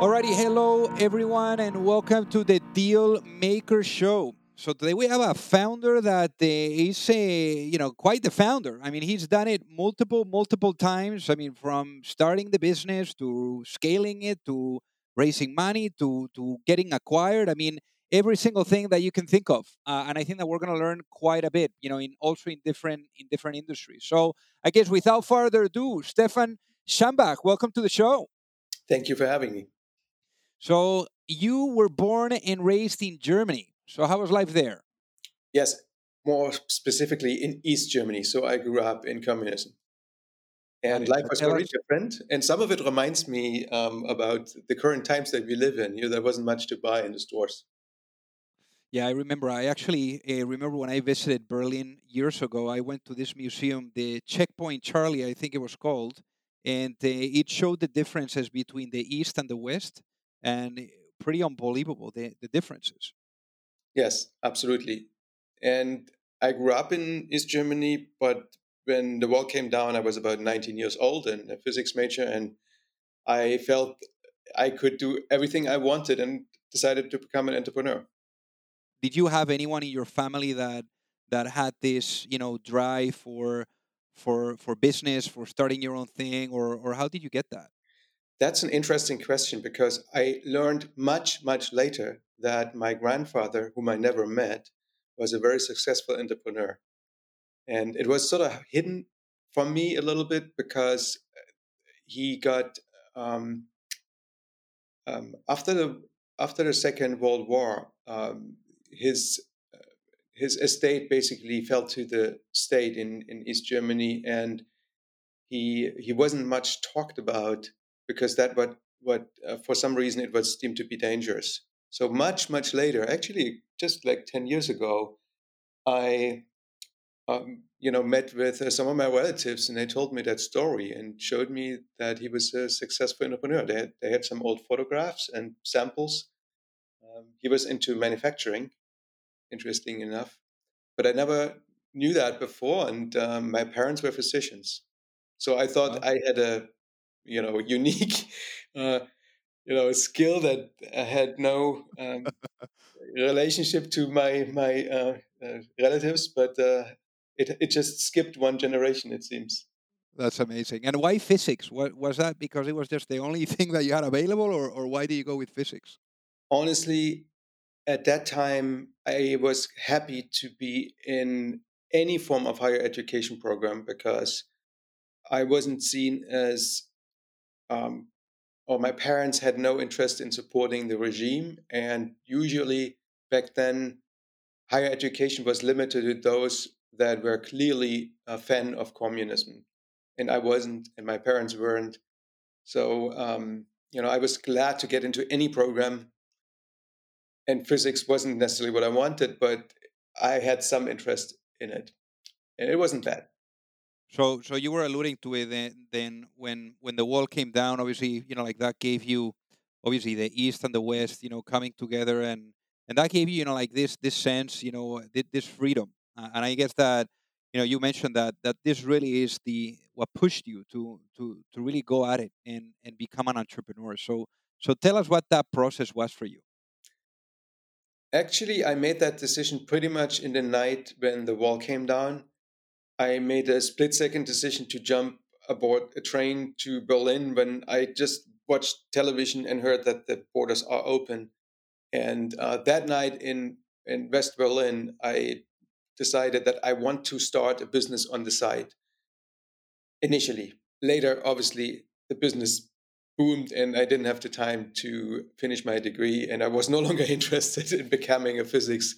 Alrighty, hello everyone, and welcome to the Deal Maker Show. So today we have a founder that uh, is a you know quite the founder. I mean, he's done it multiple multiple times. I mean, from starting the business to scaling it to raising money to to getting acquired. I mean, every single thing that you can think of. Uh, and I think that we're going to learn quite a bit. You know, in also in different in different industries. So I guess without further ado, Stephan Schambach, welcome to the show. Thank you for having me. So you were born and raised in Germany. So how was life there? Yes, more specifically in East Germany. So I grew up in communism. And life was very different. And some of it reminds me um, about the current times that we live in. You know, there wasn't much to buy in the stores. Yeah, I remember. I actually uh, remember when I visited Berlin years ago. I went to this museum, the Checkpoint Charlie, I think it was called, and uh, it showed the differences between the East and the West and pretty unbelievable the, the differences. Yes, absolutely. And I grew up in East Germany, but when the wall came down, I was about 19 years old and a physics major, and I felt I could do everything I wanted and decided to become an entrepreneur. Did you have anyone in your family that that had this, you know, drive for for for business, for starting your own thing, or or how did you get that? That's an interesting question because I learned much, much later that my grandfather, whom I never met, was a very successful entrepreneur. And it was sort of hidden from me a little bit because he got um, um, after the after the Second World War, um, his his estate basically fell to the state in, in East Germany, and he he wasn't much talked about because that what what uh, for some reason it was deemed to be dangerous. So much much later, actually just like ten years ago, I um, you know met with uh, some of my relatives and they told me that story and showed me that he was a successful entrepreneur. They had they had some old photographs and samples. Um, he was into manufacturing, interesting enough, but I never knew that before. And um, my parents were physicians, so I thought wow. I had a you know unique uh, you know skill that had no um, relationship to my my uh, uh, relatives, but uh, it it just skipped one generation. It seems. That's amazing. And why physics? What was that? Because it was just the only thing that you had available, or or why did you go with physics? Honestly, at that time, I was happy to be in any form of higher education program because I wasn't seen as um, or my parents had no interest in supporting the regime. And usually back then, higher education was limited to those that were clearly a fan of communism. And I wasn't, and my parents weren't. So, um, you know, I was glad to get into any program. And physics wasn't necessarily what I wanted, but I had some interest in it. And it wasn't bad. So, so you were alluding to it then, then when when the wall came down. Obviously, you know, like that gave you, obviously, the East and the West, you know, coming together, and and that gave you, you know, like this this sense, you know, this freedom. Uh, and I guess that you know, you mentioned that that this really is the what pushed you to to to really go at it and and become an entrepreneur. So so tell us what that process was for you. Actually, I made that decision pretty much in the night when the wall came down. I made a split second decision to jump aboard a train to Berlin when I just watched television and heard that the borders are open. And uh, that night in in West Berlin, I decided that I want to start a business on the side initially. Later, obviously, the business boomed and I didn't have the time to finish my degree, and I was no longer interested in becoming a physics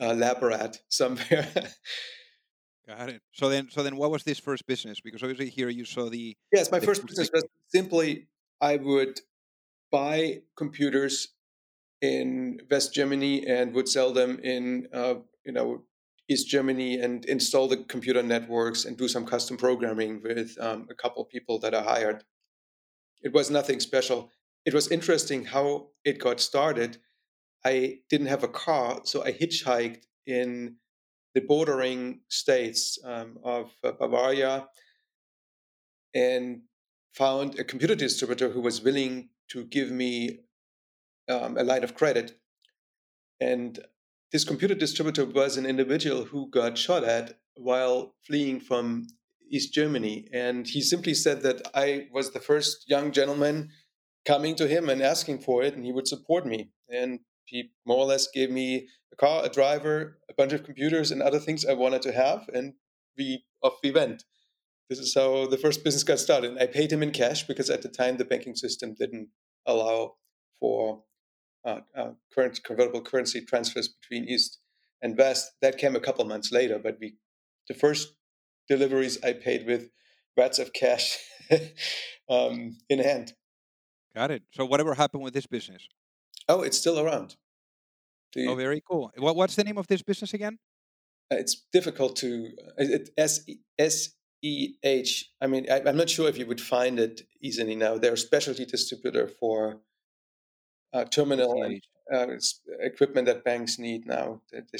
uh, lab rat somewhere. Got it. So then, so then, what was this first business? Because obviously, here you saw the yes. My the first business was simply I would buy computers in West Germany and would sell them in uh, you know East Germany and install the computer networks and do some custom programming with um, a couple people that I hired. It was nothing special. It was interesting how it got started. I didn't have a car, so I hitchhiked in the bordering states um, of uh, Bavaria and found a computer distributor who was willing to give me um, a line of credit. And this computer distributor was an individual who got shot at while fleeing from East Germany. And he simply said that I was the first young gentleman coming to him and asking for it, and he would support me. And he more or less gave me a car, a driver, a bunch of computers, and other things I wanted to have. And we off we went. This is how the first business got started. I paid him in cash because at the time the banking system didn't allow for uh, uh, current convertible currency transfers between East and West. That came a couple months later, but we the first deliveries I paid with vats of cash um, in hand. Got it. So whatever happened with this business? Oh, it's still around. Oh, very cool. What, what's the name of this business again? Uh, it's difficult to it, S S E H. I mean, I, am not sure if you would find it easily now. They're a specialty distributor for uh, terminal and, uh, equipment that banks need now. They, they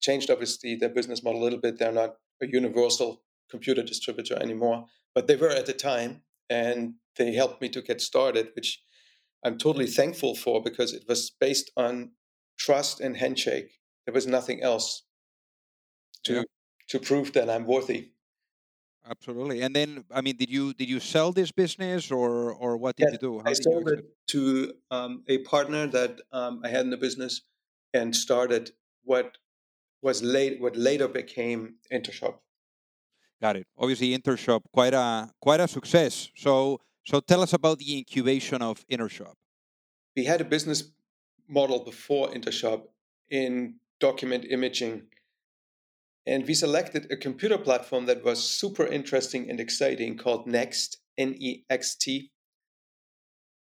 changed obviously their business model a little bit. They're not a universal computer distributor anymore, but they were at the time, and they helped me to get started, which I'm totally thankful for because it was based on trust and handshake. There was nothing else to yeah. to prove that I'm worthy. Absolutely. And then, I mean, did you did you sell this business or or what did you do? How I sold it to um, a partner that um, I had in the business and started what was late what later became Intershop. Got it. Obviously, Intershop quite a quite a success. So so tell us about the incubation of Intershop. We had a business model before Intershop in document imaging and we selected a computer platform that was super interesting and exciting called Next, N E X T.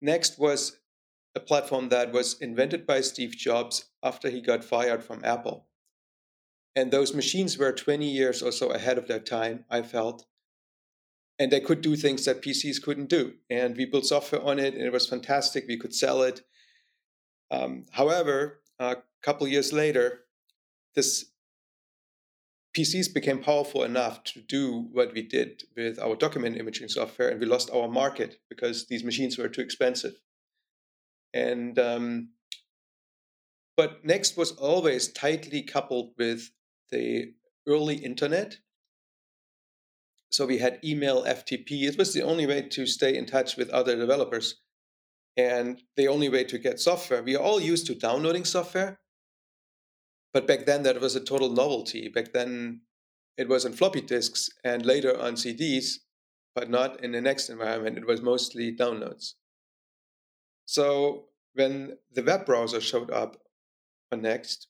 Next was a platform that was invented by Steve Jobs after he got fired from Apple. And those machines were 20 years or so ahead of their time, I felt. And they could do things that PCs couldn't do. And we built software on it, and it was fantastic. We could sell it. Um, however, a couple years later, this PCs became powerful enough to do what we did with our document imaging software, and we lost our market because these machines were too expensive. And um, but Next was always tightly coupled with the early internet. So we had email FTP. It was the only way to stay in touch with other developers and the only way to get software. We are all used to downloading software, but back then, that was a total novelty. Back then, it was on floppy disks and later on CDs, but not in the next environment. It was mostly downloads. So when the web browser showed up on Next,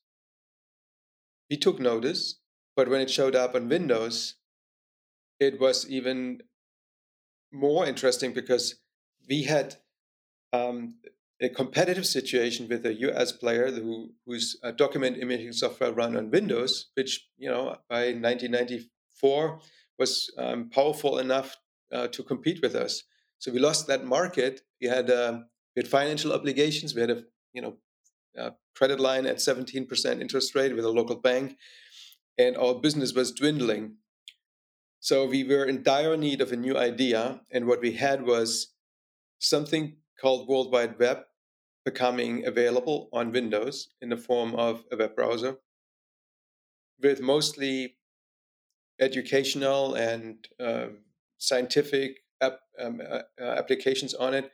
we took notice. But when it showed up on Windows, it was even more interesting because we had um, a competitive situation with a US player who, whose uh, document imaging software run on Windows, which, you know, by 1994 was um, powerful enough uh, to compete with us. So we lost that market. We had, uh, we had financial obligations. We had a, you know, a credit line at 17% interest rate with a local bank. And our business was dwindling. So we were in dire need of a new idea, and what we had was something called World Wide Web becoming available on Windows in the form of a web browser with mostly educational and uh, scientific ap- um, uh, applications on it.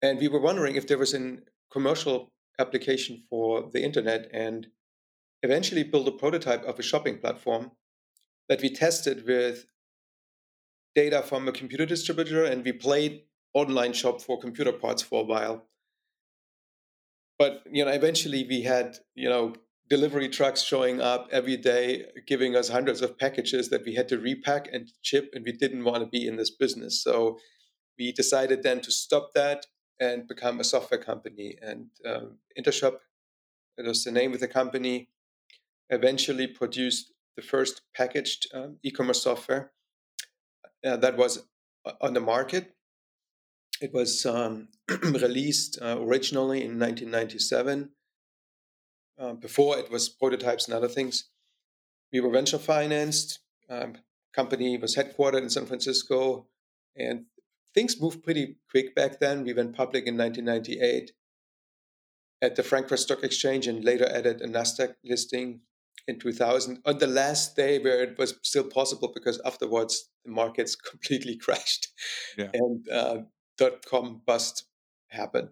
And we were wondering if there was a commercial application for the internet and eventually built a prototype of a shopping platform that we tested with data from a computer distributor and we played online shop for computer parts for a while. But you know eventually we had you know delivery trucks showing up every day giving us hundreds of packages that we had to repack and ship and we didn't want to be in this business. So we decided then to stop that and become a software company. And um, intershop that was the name of the company eventually produced the first packaged um, e-commerce software uh, that was on the market it was um, released uh, originally in 1997. Uh, before it was prototypes and other things. We were venture financed. Um, company was headquartered in San Francisco, and things moved pretty quick back then. We went public in 1998 at the Frankfurt Stock Exchange, and later added a Nasdaq listing in 2000 on the last day where it was still possible because afterwards the markets completely crashed yeah. and uh, dot com bust happen.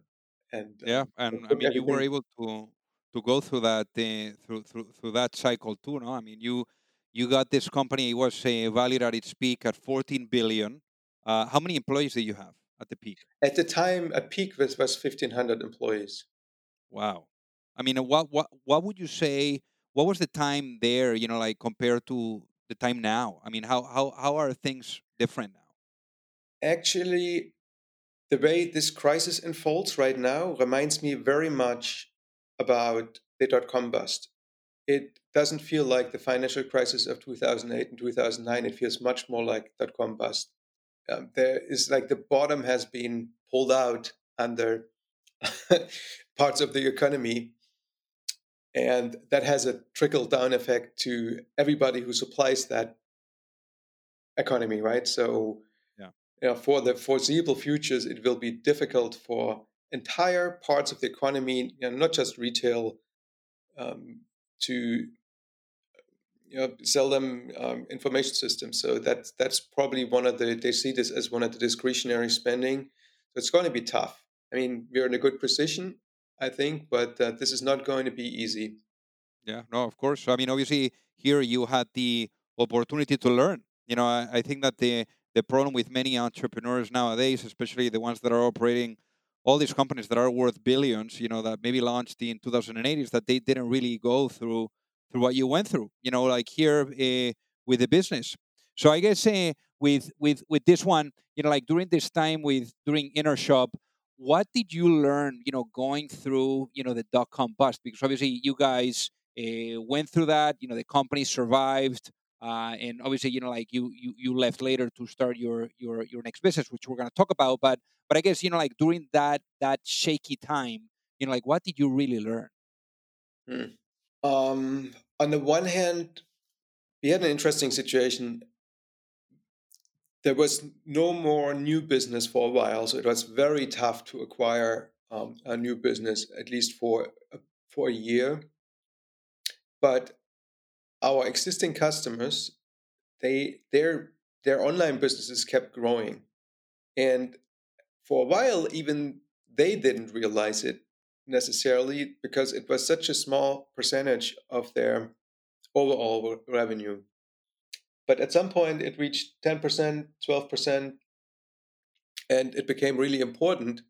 And uh, yeah, and I mean, you were able to to go through that uh, through through through that cycle too. No, I mean, you you got this company. It was uh, valued at its peak at 14 billion. Uh, how many employees did you have at the peak? At the time, at peak was was 1,500 employees. Wow. I mean, what what what would you say? What was the time there? You know, like compared to the time now. I mean, how how how are things different now? Actually, the way this crisis unfolds right now reminds me very much about the dot com bust. It doesn't feel like the financial crisis of 2008 and 2009. It feels much more like dot com bust. Um, there is like the bottom has been pulled out under parts of the economy. And that has a trickle down effect to everybody who supplies that economy, right? So you know, for the foreseeable futures, it will be difficult for entire parts of the economy, you know, not just retail, um, to you know, sell them um, information systems. So that's that's probably one of the they see this as one of the discretionary spending. So it's going to be tough. I mean, we're in a good position, I think, but uh, this is not going to be easy. Yeah, no, of course. I mean, obviously, here you had the opportunity to learn. You know, I, I think that the the problem with many entrepreneurs nowadays, especially the ones that are operating all these companies that are worth billions, you know, that maybe launched in 2008, is that they didn't really go through through what you went through. You know, like here uh, with the business. So I guess uh, with with with this one, you know, like during this time with during Intershop, what did you learn? You know, going through you know the dot com bust because obviously you guys uh, went through that. You know, the company survived. Uh, and obviously, you know, like you, you you left later to start your your your next business, which we're going to talk about. But but I guess you know, like during that that shaky time, you know, like what did you really learn? Hmm. Um, on the one hand, we had an interesting situation. There was no more new business for a while, so it was very tough to acquire um, a new business, at least for for a year. But our existing customers, they their their online businesses kept growing, and for a while even they didn't realize it necessarily because it was such a small percentage of their overall revenue. But at some point it reached 10%, 12%, and it became really important.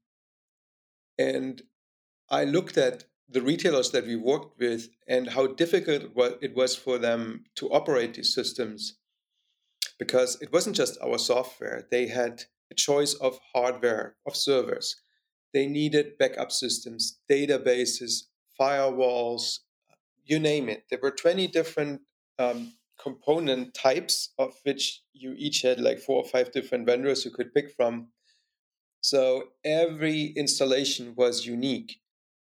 And I looked at the retailers that we worked with and how difficult it was for them to operate these systems. Because it wasn't just our software they had a choice of hardware of servers. They needed backup systems databases firewalls you name it. There were 20 different um, component types of which you each had like four or five different vendors you could pick from. So every installation was unique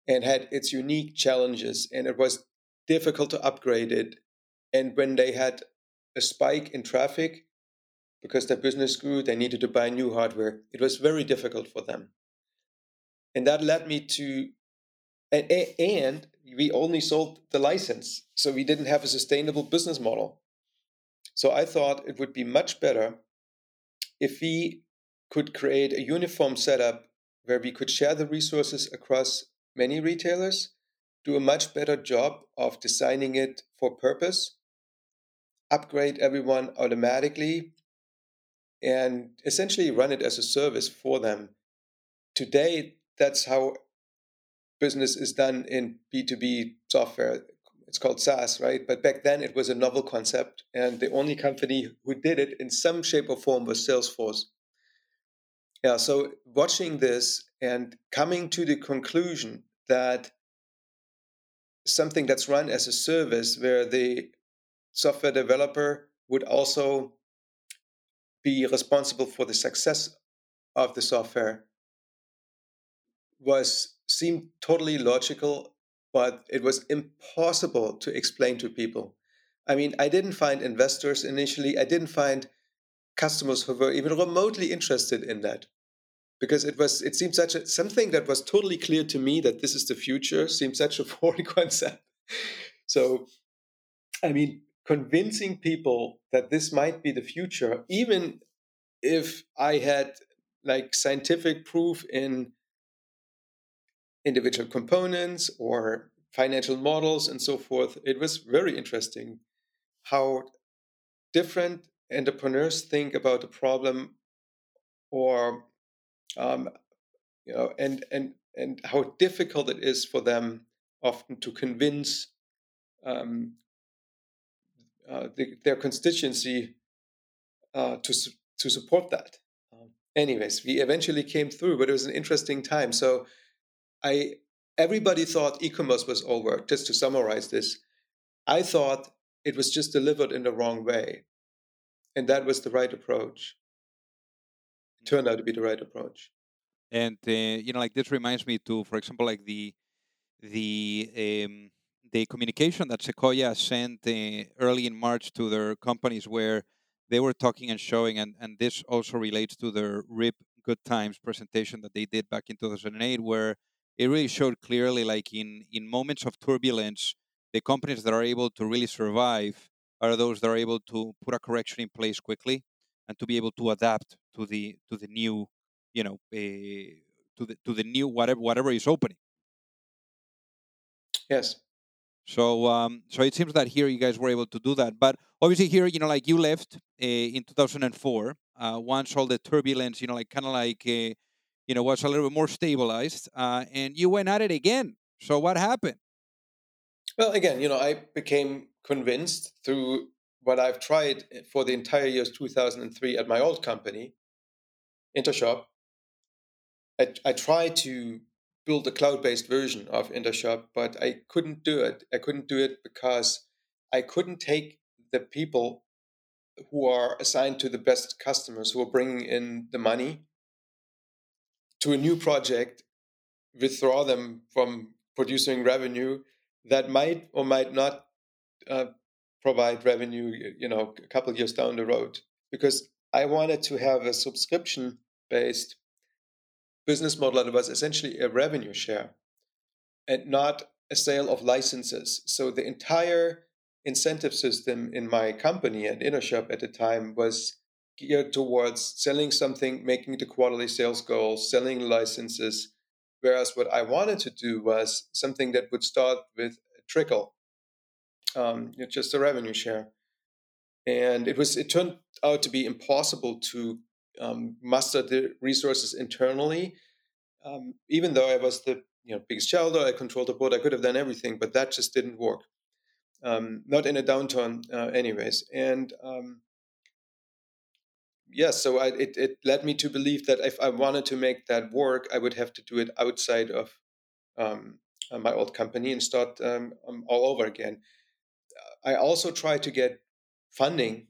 and had its unique challenges and it was difficult to upgrade it and when they had a spike in traffic because their business grew, they needed to buy new hardware. It was very difficult for them. And that led me to, and, and we only sold the license. So we didn't have a sustainable business model. So I thought it would be much better if we could create a uniform setup where we could share the resources across many retailers, do a much better job of designing it for purpose, upgrade everyone automatically, and essentially run it as a service for them. Today, that's how business is done in B2B software. It's called SaaS, right? But back then it was a novel concept, and the only company who did it in some shape or form was Salesforce. Yeah, so watching this and coming to the conclusion that something that's run as a service where the software developer would also be responsible for the success of the software was seemed totally logical but it was impossible to explain to people. I mean i didn't find investors initially i didn't find customers who were even remotely interested in that. Because it was it seemed such a something that was totally clear to me that this is the future seemed such a foreign concept. So i mean convincing people that this might be the future even if i had like scientific proof in individual components or financial models and so forth it was very interesting how different entrepreneurs think about the problem or um, you know and and and how difficult it is for them often to convince um, uh, the, their constituency uh, to to support that. Um, anyways, we eventually came through, but it was an interesting time. So, I everybody thought e-commerce was over. Just to summarize this, I thought it was just delivered in the wrong way, and that was the right approach. It turned out to be the right approach. And uh, you know, like this reminds me to, for example, like the the um, the communication that Sequoia sent uh, early in March to their companies where they were talking and showing, and, and this also relates to their RIP Good Times presentation that they did back in 2008, where it really showed clearly, like in, in moments of turbulence, the companies that are able to really survive are those that are able to put a correction in place quickly and to be able to adapt to the to the new, you know, uh, to the to the new whatever whatever is opening. Yes. So, um, so it seems that here you guys were able to do that. But obviously, here, you know, like you left uh, in 2004, uh, once all the turbulence, you know, like kind of like, uh, you know, was a little bit more stabilized, uh, and you went at it again. So, what happened? Well, again, you know, I became convinced through what I've tried eh, for the entire years 2003 at my old company, Intershop. I, I tried to build a cloud-based version of Intershop, but I couldn't do it. I couldn't do it because I couldn't take the people who are assigned to the best customers who are bringing in the money to a new project, withdraw them from producing revenue that might or might not uh, provide revenue, you know, a couple years down the road. Because I wanted to have a subscription-based business model that was essentially a revenue share and not a sale of licenses. So the entire incentive system in my company at Intershop at the time was geared towards selling something, making the quarterly sales goals, selling licenses. Whereas what I wanted to do was something that would start with a trickle, um, just a revenue share. And it was it turned out to be impossible to um, muster the resources internally. Um, even though I was the you know biggest shareholder, I controlled the board, I could have done everything, but that just didn't work. Um, not in a downturn, uh, anyways. And um, yes, so I, it it led me to believe that if I wanted to make that work, I would have to do it outside of um, uh, my old company and start um, all over again. I also tried to get funding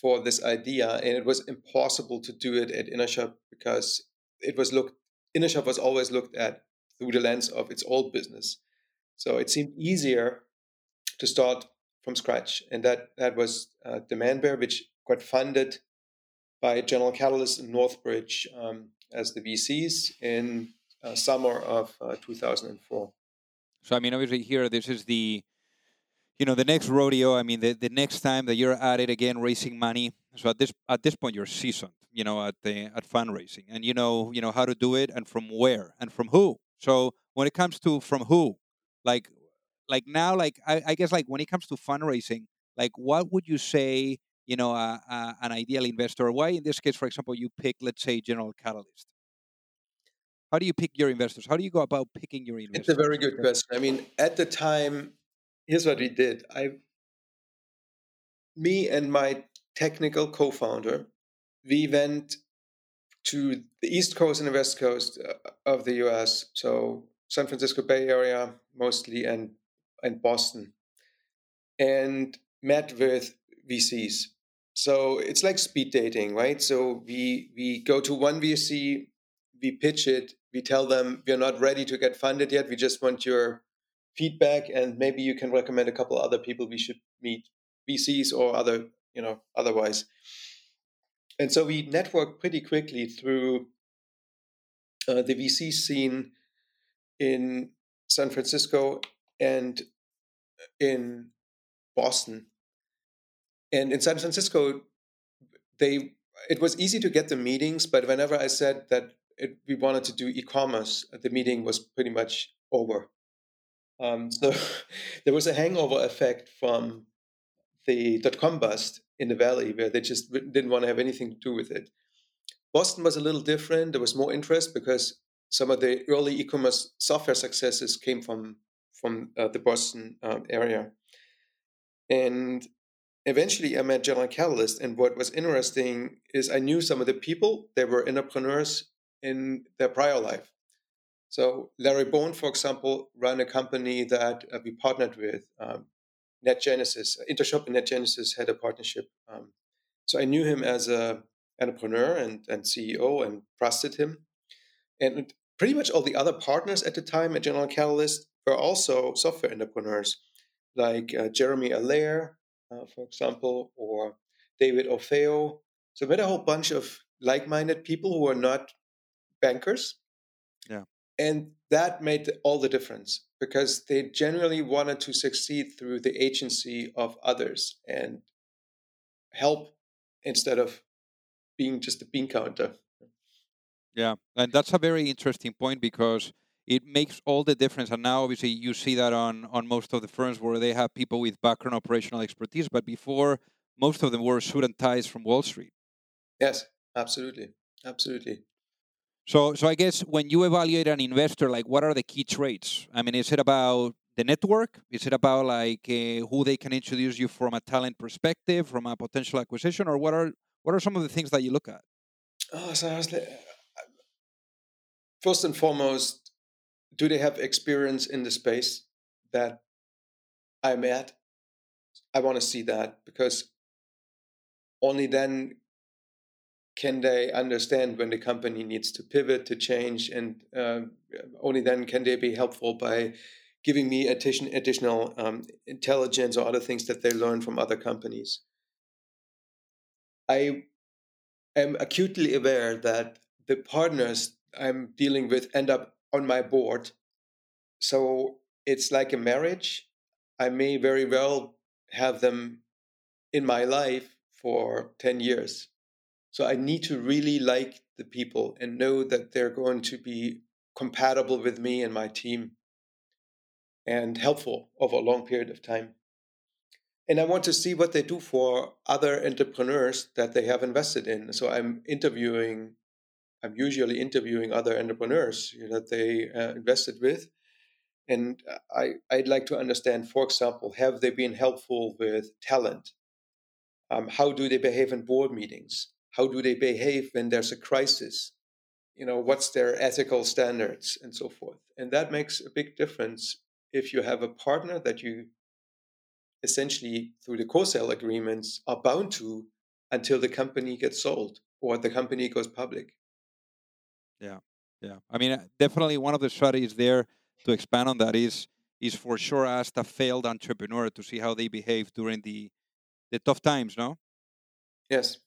for this idea, and it was impossible to do it at Intershop because it was looked Intershop was always looked at through the lens of its old business. So it seemed easier to start from scratch, and that that was uh, Demandware, which got funded by General Catalyst and Northbridge um, as the VCs in uh, summer of uh, 2004. So I mean, obviously here this is the you know the next rodeo. I mean, the, the next time that you're at it again, raising money. So at this at this point, you're seasoned. You know, at the at fundraising, and you know you know how to do it, and from where, and from who. So when it comes to from who, like like now, like I, I guess like when it comes to fundraising, like what would you say? You know, uh, uh, an ideal investor. Why, in this case, for example, you pick, let's say, General Catalyst. How do you pick your investors? How do you go about picking your investors? It's a very good question. I mean, at the time, here's what we did. I, me and my technical co-founder, we went to the East Coast and the West Coast uh, of the U.S. So San Francisco Bay Area mostly, and and Boston, and met with VCs. So it's like speed dating, right? So we we go to one VC, we pitch it, we tell them we're not ready to get funded yet. We just want your feedback, and maybe you can recommend a couple other people we should meet, VCs or other, you know, otherwise. And so we network pretty quickly through uh, the VC scene in San Francisco and in Boston. And in San Francisco, they it was easy to get the meetings, but whenever I said that it, we wanted to do e-commerce, the meeting was pretty much over. Um, so there was a hangover effect from the dot com bust in the valley where they just didn't want to have anything to do with it. Boston was a little different. There was more interest because some of the early e-commerce software successes came from from uh, the Boston um, area, and eventually I met General Catalyst. And what was interesting is I knew some of the people. They were entrepreneurs in their prior life. So Larry Bohn, for example, ran a company that uh, we partnered with, um, NetGenesis. Intershop and NetGenesis had a partnership. Um, so I knew him as a entrepreneur and, and CEO and trusted him. And pretty much all the other partners at the time at General Catalyst were also software entrepreneurs, like uh, Jeremy Allaire, uh, for example, or David Orfao. So we had a whole bunch of like-minded people who were not bankers. And that made all the difference because they generally wanted to succeed through the agency of others and help instead of being just a bean counter. Yeah, and that's a very interesting point because it makes all the difference. And now, obviously, you see that on on most of the firms where they have people with background operational expertise. But before, most of them were suit and ties from Wall Street. Yes, absolutely, absolutely. So, so I guess when you evaluate an investor, like what are the key traits? I mean, is it about the network? Is it about like uh, who they can introduce you from a talent perspective, from a potential acquisition, or what are what are some of the things that you look at? Oh, so first and foremost, do they have experience in the space that I'm at? I want to see that because only then can they understand when the company needs to pivot to change and uh, only then can they be helpful by giving me addition, additional um, intelligence or other things that they learn from other companies. I am acutely aware that the partners i'm dealing with end up on my board. So it's like a marriage. I may very well have them in my life for 10 years so I need to really like the people and know that they're going to be compatible with me and my team and helpful over a long period of time. And I want to see what they do for other entrepreneurs that they have invested in. So I'm interviewing, I'm usually interviewing other entrepreneurs you know, that they uh, invested with. And I, I'd like to understand, for example, have they been helpful with talent? Um, how do they behave in board meetings? How do they behave when there's a crisis? You know what's their ethical standards and so forth. And that makes a big difference if you have a partner that you essentially through the co-sale agreements are bound to until the company gets sold or the company goes public. Yeah yeah. I mean uh, definitely one of the strategies there to expand on that is is for sure asked a failed entrepreneur to see how they behave during the the tough times, no? Yes,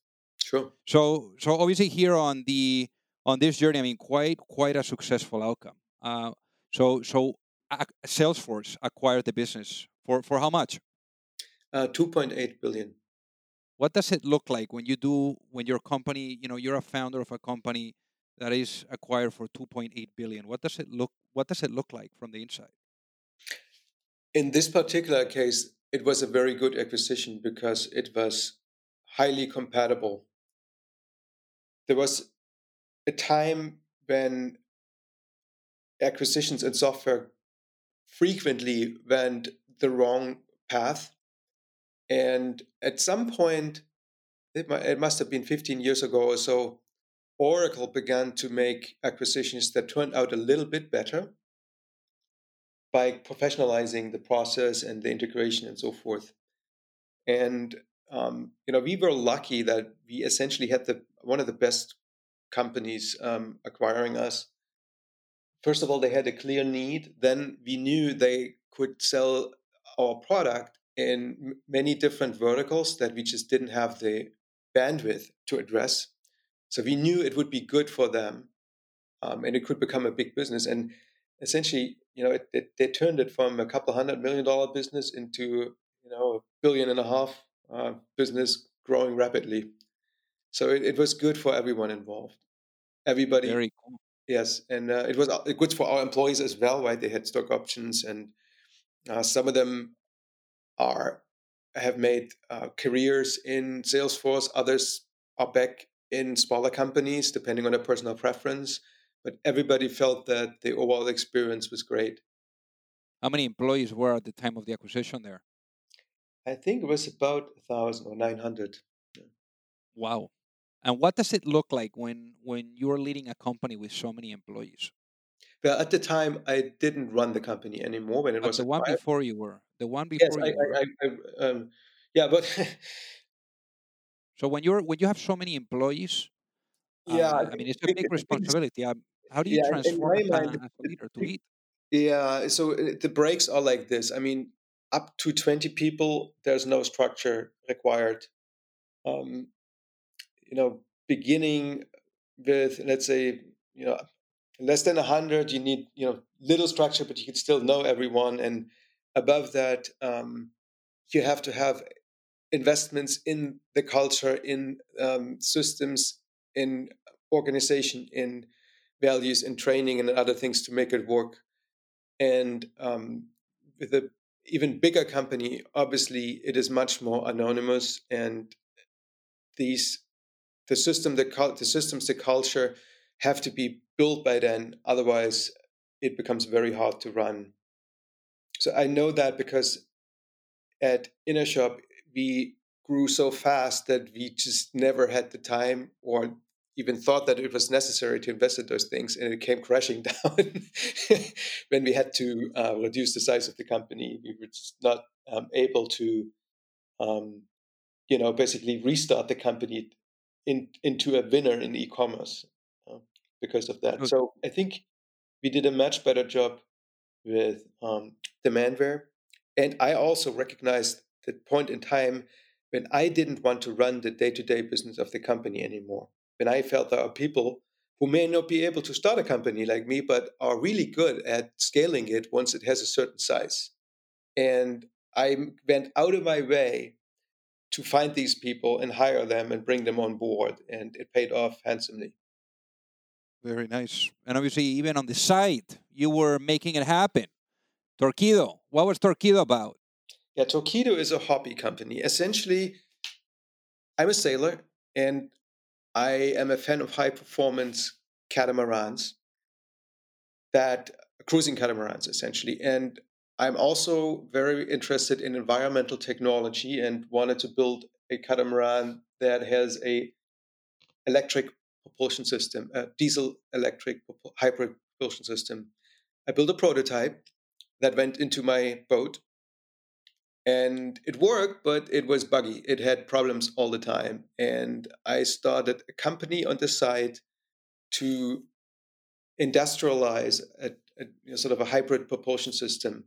sure. So so obviously here on the on this journey, I mean, quite quite a successful outcome. Uh, so so Salesforce acquired the business for for how much? Uh, Two point eight billion. What does it look like when you do when your company, you know, you're a founder of a company that is acquired for 2.8 billion? What does it look what does it look like from the inside? In this particular case, it was a very good acquisition because it was highly compatible. There was a time when acquisitions in software frequently went the wrong path. And at some point, it, must have been 15 years ago or so, Oracle began to make acquisitions that turned out a little bit better by professionalizing the process and the integration and so forth. And um, you know, we were lucky that we essentially had the one of the best companies um, acquiring us. First of all, they had a clear need. Then we knew they could sell our product in many different verticals that we just didn't have the bandwidth to address. So we knew it would be good for them, um, and it could become a big business. And essentially, you know, it, it, they turned it from a couple hundred million dollar business into you know a billion and a half uh, business growing rapidly. So it, it was good for everyone involved. Everybody. Very cool. Yes, and uh, it was uh, good for our employees as well, right? They had stock options, and uh, some of them are have made uh, careers in Salesforce. Others are back in smaller companies, depending on their personal preference. But everybody felt that the overall experience was great. How many employees were at the time of the acquisition there? I think it was about a thousand or nine hundred. Wow. And what does it look like when when you're leading a company with so many employees? Well, at the time, I didn't run the company anymore. When it But was the one before you were, the one Yes, before were. I, I, I um, yeah, but So when you're when you have so many employees, yeah, I uh, I mean, it's a big responsibility. Um, how do you yeah, transform a mind, a leader to lead? yeah. So uh, the breaks are like this. I mean, up to twenty people, there's no structure required. Um, you know, beginning with let's say you know less than 100 you need you know little structure but you can still know everyone and above that um, you have to have investments in the culture in um, systems in organization in values in training and other things to make it work and um, with a even bigger company obviously it is much more anonymous and these the system the, the systems the culture have to be built by then otherwise it becomes very hard to run. So i know that because at Intershop we grew so fast that we just never had the time or even thought that it was necessary to invest in those things and it came crashing down when we had to uh, reduce the size of the company. We were just not um, able to um, you know basically restart the company in, into a winner in e-commerce uh, because of that. Good. so i think we did a much better job with um, demandware and i also recognized the point in time when i didn't want to run the day-to-day business of the company anymore when i felt there are people who may not be able to start a company like me but are really good at scaling it once it has a certain size and i went out of my way to find these people and hire them and bring them on board and it paid off handsomely Very nice. And obviously, even on the side, you were making it happen. Torqeedo. What was Torqeedo about? yeah Torqeedo is a hobby company essentially i'm a sailor and i am a fan of high performance catamarans that cruising catamarans essentially and i'm also very interested in environmental technology and wanted to build a catamaran that has a electric propulsion system a diesel electric hybrid propulsion system. I built a prototype that went into my boat and it worked but it was buggy it had problems all the time and i started a company on the side to industrialize a, a you know, sort of a hybrid propulsion system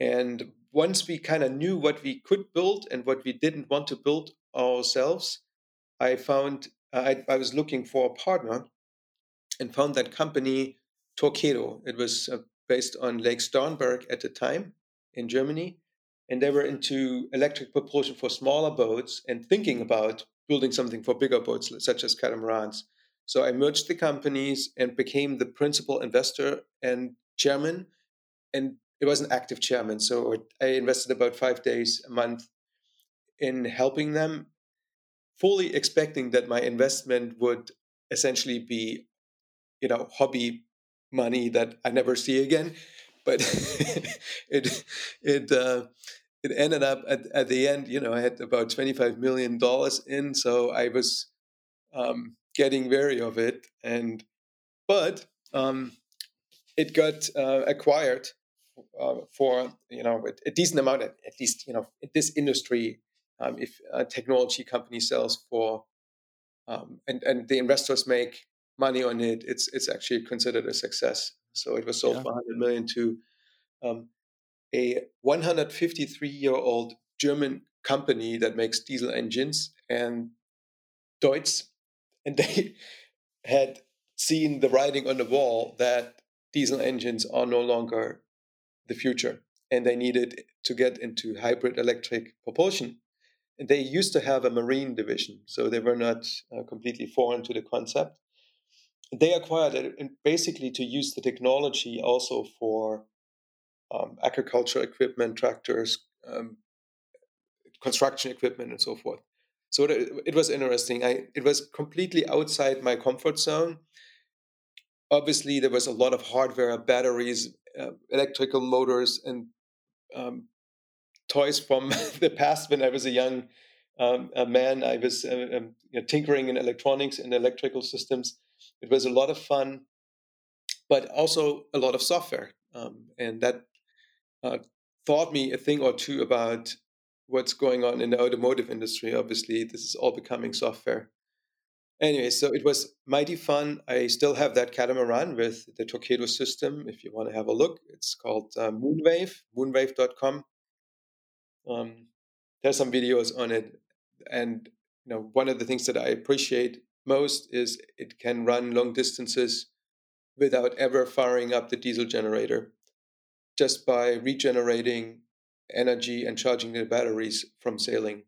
And once we kind of knew what we could build and what we didn't want to build ourselves, I found I, I was looking for a partner and found that company Torqeedo. It was uh, based on Lake Starnberg at the time in Germany. And they were into electric propulsion for smaller boats and thinking about building something for bigger boats, such as catamarans. So I merged the companies and became the principal investor and chairman. And it was an active chairman. So I invested about five days a month in helping them, fully expecting that my investment would essentially be, you know, hobby money that I never see again. But it it uh, it ended up at, at the end. You know, I had about twenty five million dollars in, so I was um, getting wary of it. And but um, it got uh, acquired uh, for you know a decent amount, at, at least you know in this industry. Um, if a technology company sells for um, and and the investors make money on it, it's it's actually considered a success. So it was sold yeah. for 100 million to um, a 153 year old German company that makes diesel engines and Deutz, and they had seen the writing on the wall that diesel engines are no longer the future and they needed to get into hybrid electric propulsion. And they used to have a marine division, so they were not uh, completely foreign to the concept they acquired it basically to use the technology also for um, agriculture equipment, tractors, um, construction equipment, and so forth. So it, it was interesting. I it was completely outside my comfort zone. Obviously, there was a lot of hardware, batteries, uh, electrical motors, and um, toys from the past when I was a young um, a man. I was uh, um, you know, tinkering in electronics and electrical systems it was a lot of fun, but also a lot of software. Um, and that uh, taught me a thing or two about what's going on in the automotive industry. Obviously, this is all becoming software. Anyway, so it was mighty fun. I still have that catamaran with the Torqeedo system. If you want to have a look, it's called uh, Moonwave, moonwave.com. Um, there's some videos on it. And you know, one of the things that I appreciate most is it can run long distances without ever firing up the diesel generator, just by regenerating energy and charging the batteries from sailing.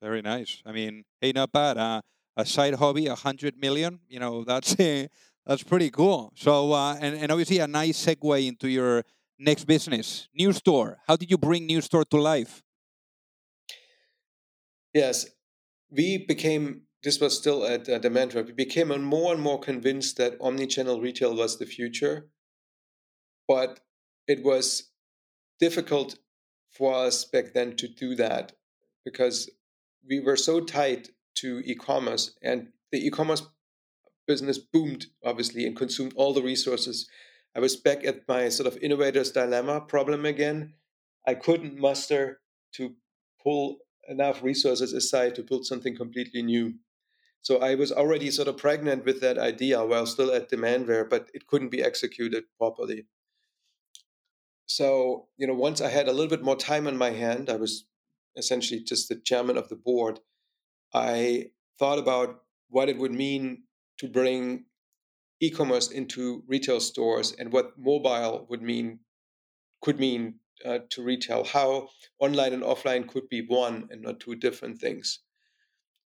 Very nice. I mean, hey, not bad. Uh, a side hobby, a hundred million. You know, that's uh, that's pretty cool. So, uh, and and obviously a nice segue into your next business, New Store. How did you bring New Store to life? Yes, we became this was still at uh, Demandware, we became more and more convinced that omnichannel retail was the future. But it was difficult for us back then to do that because we were so tied to e-commerce and the e-commerce business boomed obviously and consumed all the resources. I was back at my sort of innovator's dilemma problem again. I couldn't muster to pull enough resources aside to build something completely new so I was already sort of pregnant with that idea while still at Demandware, but it couldn't be executed properly. So, you know, once I had a little bit more time on my hand, I was essentially just the chairman of the board. I thought about what it would mean to bring e-commerce into retail stores and what mobile would mean could mean uh, to retail how online and offline could be one and not two different things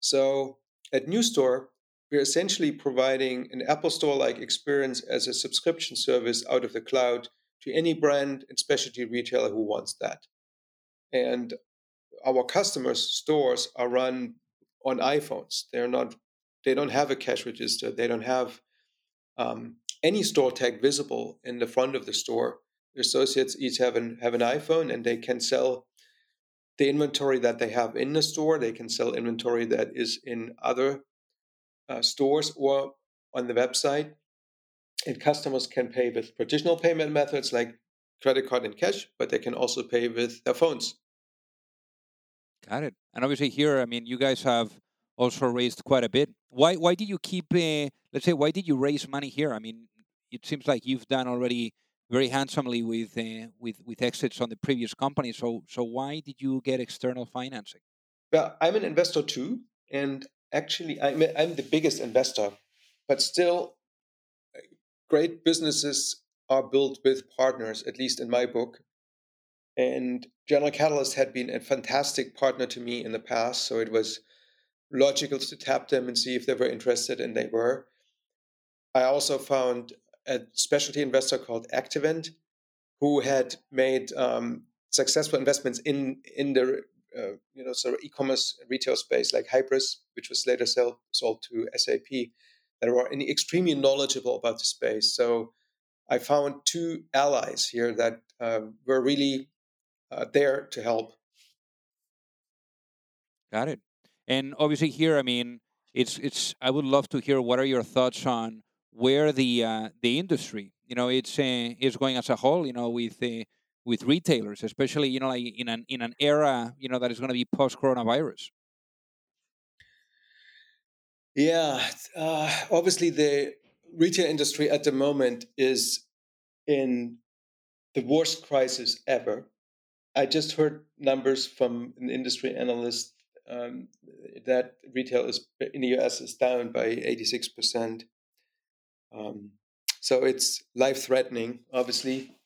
so at New Store, we're essentially providing an Apple Store like experience as a subscription service out of the cloud to any brand and specialty retailer who wants that. And our customers' stores are run on iPhones. They're not, they don't have a cash register. They don't have um, any store tag visible in the front of the store. The associates each have an, have an iPhone and they can sell the inventory that they have in the store. They can sell inventory that is in other uh, stores or on the website. And customers can pay with traditional payment methods like credit card and cash, but they can also pay with their phones. Got it. And obviously, here, I mean, you guys have also raised quite a bit. Why? Why did you keep? Uh, let's say, why did you raise money here? I mean, it seems like you've done already very handsomely with uh, with with exits on the previous company. So so why did you get external financing? Well, I'm an investor too, and actually, I'm I'm the biggest investor, but still, great businesses are built with partners. At least in my book, and General Catalyst had been a fantastic partner to me in the past, so it was logical to tap them and see if they were interested, and they were. I also found a specialty investor called Activant, who had made um, successful investments in in the uh, you know sort of e-commerce retail space like Hybris, which was later sell, sold to SAP, that were extremely knowledgeable about the space. So I found two allies here that uh, were really uh, there to help. Got it. And obviously, here, I mean, it's it's. I would love to hear what are your thoughts on where the uh, the industry, you know, it's uh, is going as a whole, you know, with uh, with retailers, especially you know, like in an in an era, you know, that is going to be post coronavirus. Yeah, uh, obviously the retail industry at the moment is in the worst crisis ever. I just heard numbers from an industry analyst um, that retail is in the US is down by 86 percent. Um, so it's life threatening, obviously.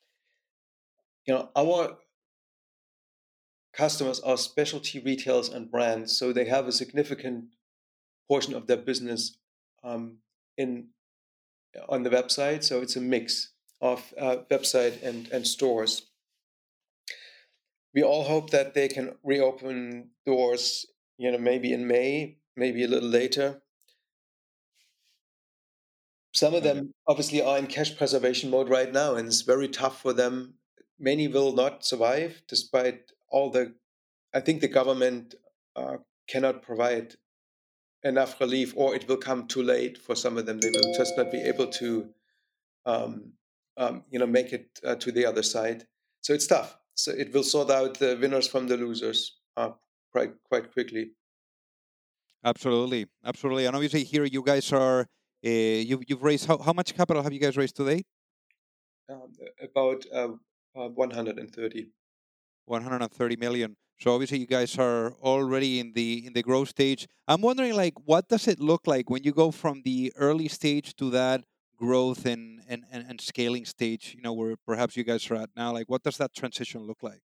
You know, our customers are specialty retailers and brands, so they have a significant portion of their business um, in on the website. So it's a mix of uh, website and, and stores. We all hope that they can reopen doors, you know, maybe in May, maybe a little later. Some of them obviously are in cash preservation mode right now, and it's very tough for them. Many will not survive despite all the. I think the government uh, cannot provide enough relief, or it will come too late for some of them. They will just not be able to, um, um, you know, make it uh, to the other side. So it's tough. So it will sort out the winners from the losers uh, quite quite quickly. Absolutely, absolutely, and obviously here you guys are uh, you've you've raised how, how much capital have you guys raised today? Um, about uh, uh, 130. 130 million. So obviously you guys are already in the in the growth stage. I'm wondering like what does it look like when you go from the early stage to that growth and and, and, and scaling stage, you know, where perhaps you guys are at now? Like what does that transition look like?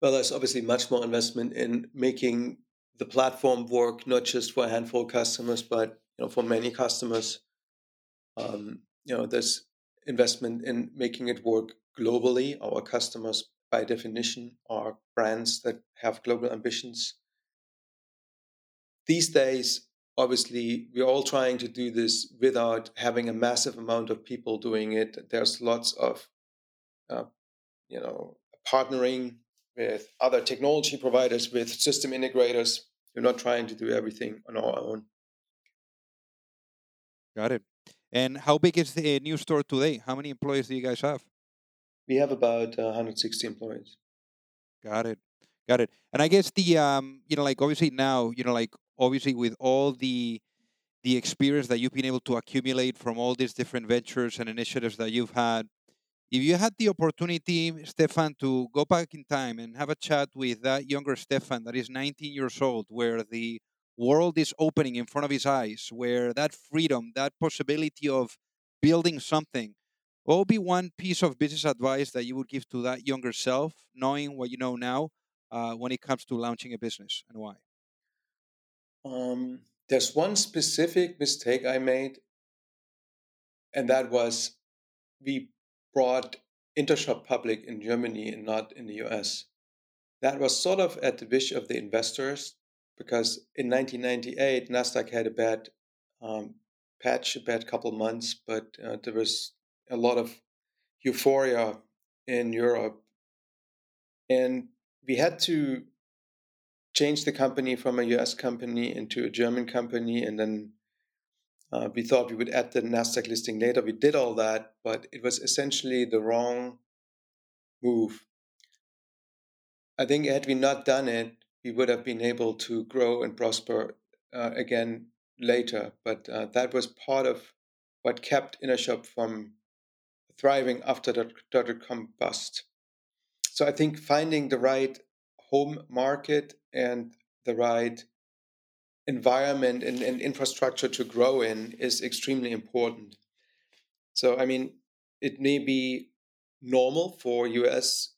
Well, there's obviously much more investment in making the platform work not just for a handful of customers, but you know for many customers. Um, you know, there's investment in making it work globally. Our customers, by definition, are brands that have global ambitions. These days, obviously, we're all trying to do this without having a massive amount of people doing it. There's lots of, uh, you know, partnering with other technology providers, with system integrators. We're not trying to do everything on our own. Got it. And how big is the new store today? How many employees do you guys have? We have about uh, 160 employees. Got it. Got it. And I guess the um, you know, like obviously now, you know, like obviously with all the the experience that you've been able to accumulate from all these different ventures and initiatives that you've had, if you had the opportunity, Stephan, to go back in time and have a chat with that younger Stephan that is 19 years old, where the world is opening in front of his eyes, where that freedom, that possibility of building something, what would be one piece of business advice that you would give to that younger self, knowing what you know now, uh, when it comes to launching a business and why? Um, there's one specific mistake I made, and that was we brought Intershop public in Germany and not in the US. That was sort of at the wish of the investors because in 1998, NASDAQ had a bad um, patch, a bad couple months, but uh, there was a lot of euphoria in Europe. And we had to change the company from a US company into a German company and then uh, we thought we would add the Nasdaq listing later. We did all that, but it was essentially the wrong move. I think had we not done it, we would have been able to grow and prosper uh, again later. But uh, that was part of what kept Intershop from thriving after the dot com bust. So I think finding the right home market and the right environment and, and infrastructure to grow in is extremely important. So, I mean, it may be normal for US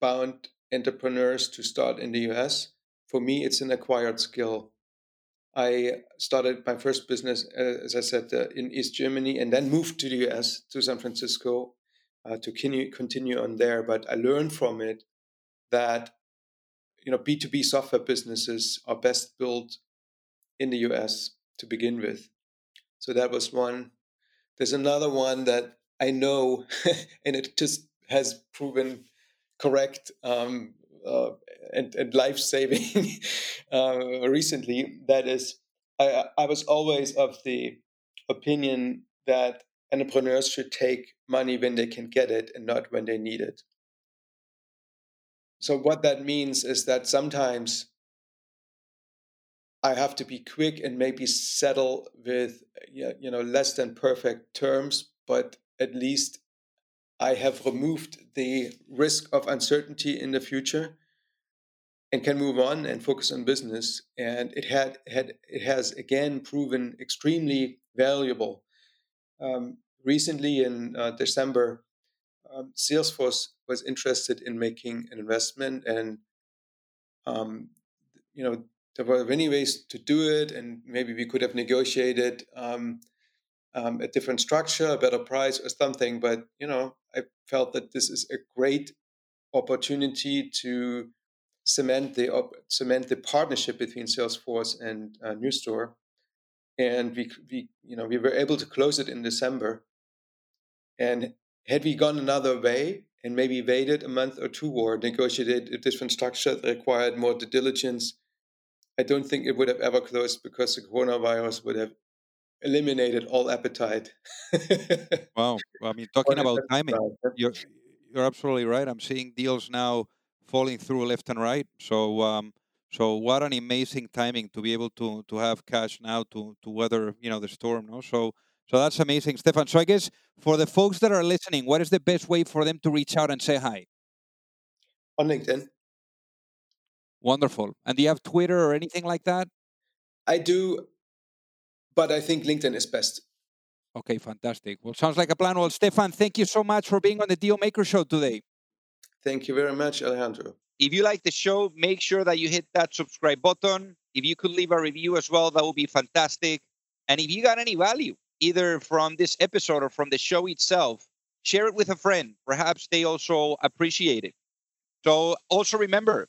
bound entrepreneurs to start in the US. For me, it's an acquired skill. I started my first business, uh, as I said, uh, in East Germany and then moved to the US, to San Francisco, uh, to continue, continue on there. But I learned from it that you know B2B software businesses are best built in the US to begin with. So that was one. There's another one that I know, and it just has proven correct um, uh, and, and life saving uh, recently. That is, I, I was always of the opinion that entrepreneurs should take money when they can get it and not when they need it. So, what that means is that sometimes I have to be quick and maybe settle with you know less than perfect terms, but at least I have removed the risk of uncertainty in the future and can move on and focus on business. And it had had it has again proven extremely valuable. Um, recently in uh, December, um, Salesforce was interested in making an investment, and um, you know there were many ways to do it, and maybe we could have negotiated um, um, a different structure, a better price, or something. But you know, I felt that this is a great opportunity to cement the op- cement the partnership between Salesforce and uh, NewStore, and we we you know we were able to close it in December. And had we gone another way and maybe waited a month or two or negotiated a different structure that required more due diligence, I don't think it would have ever closed because the coronavirus would have eliminated all appetite. wow. Well, I mean, talking about timing, you're, you're absolutely right. I'm seeing deals now falling through left and right. So, um, so what an amazing timing to be able to to have cash now to to weather you know the storm. No, so so that's amazing, Stephan. So I guess for the folks that are listening, what is the best way for them to reach out and say hi? On LinkedIn. Wonderful. And do you have Twitter or anything like that? I do, but I think LinkedIn is best. Okay, fantastic. Well, sounds like a plan. Well, Stephan, thank you so much for being on the Deal Maker Show today. Thank you very much, Alejandro. If you like the show, make sure that you hit that subscribe button. If you could leave a review as well, that would be fantastic. And if you got any value, either from this episode or from the show itself, share it with a friend. Perhaps they also appreciate it. So also remember,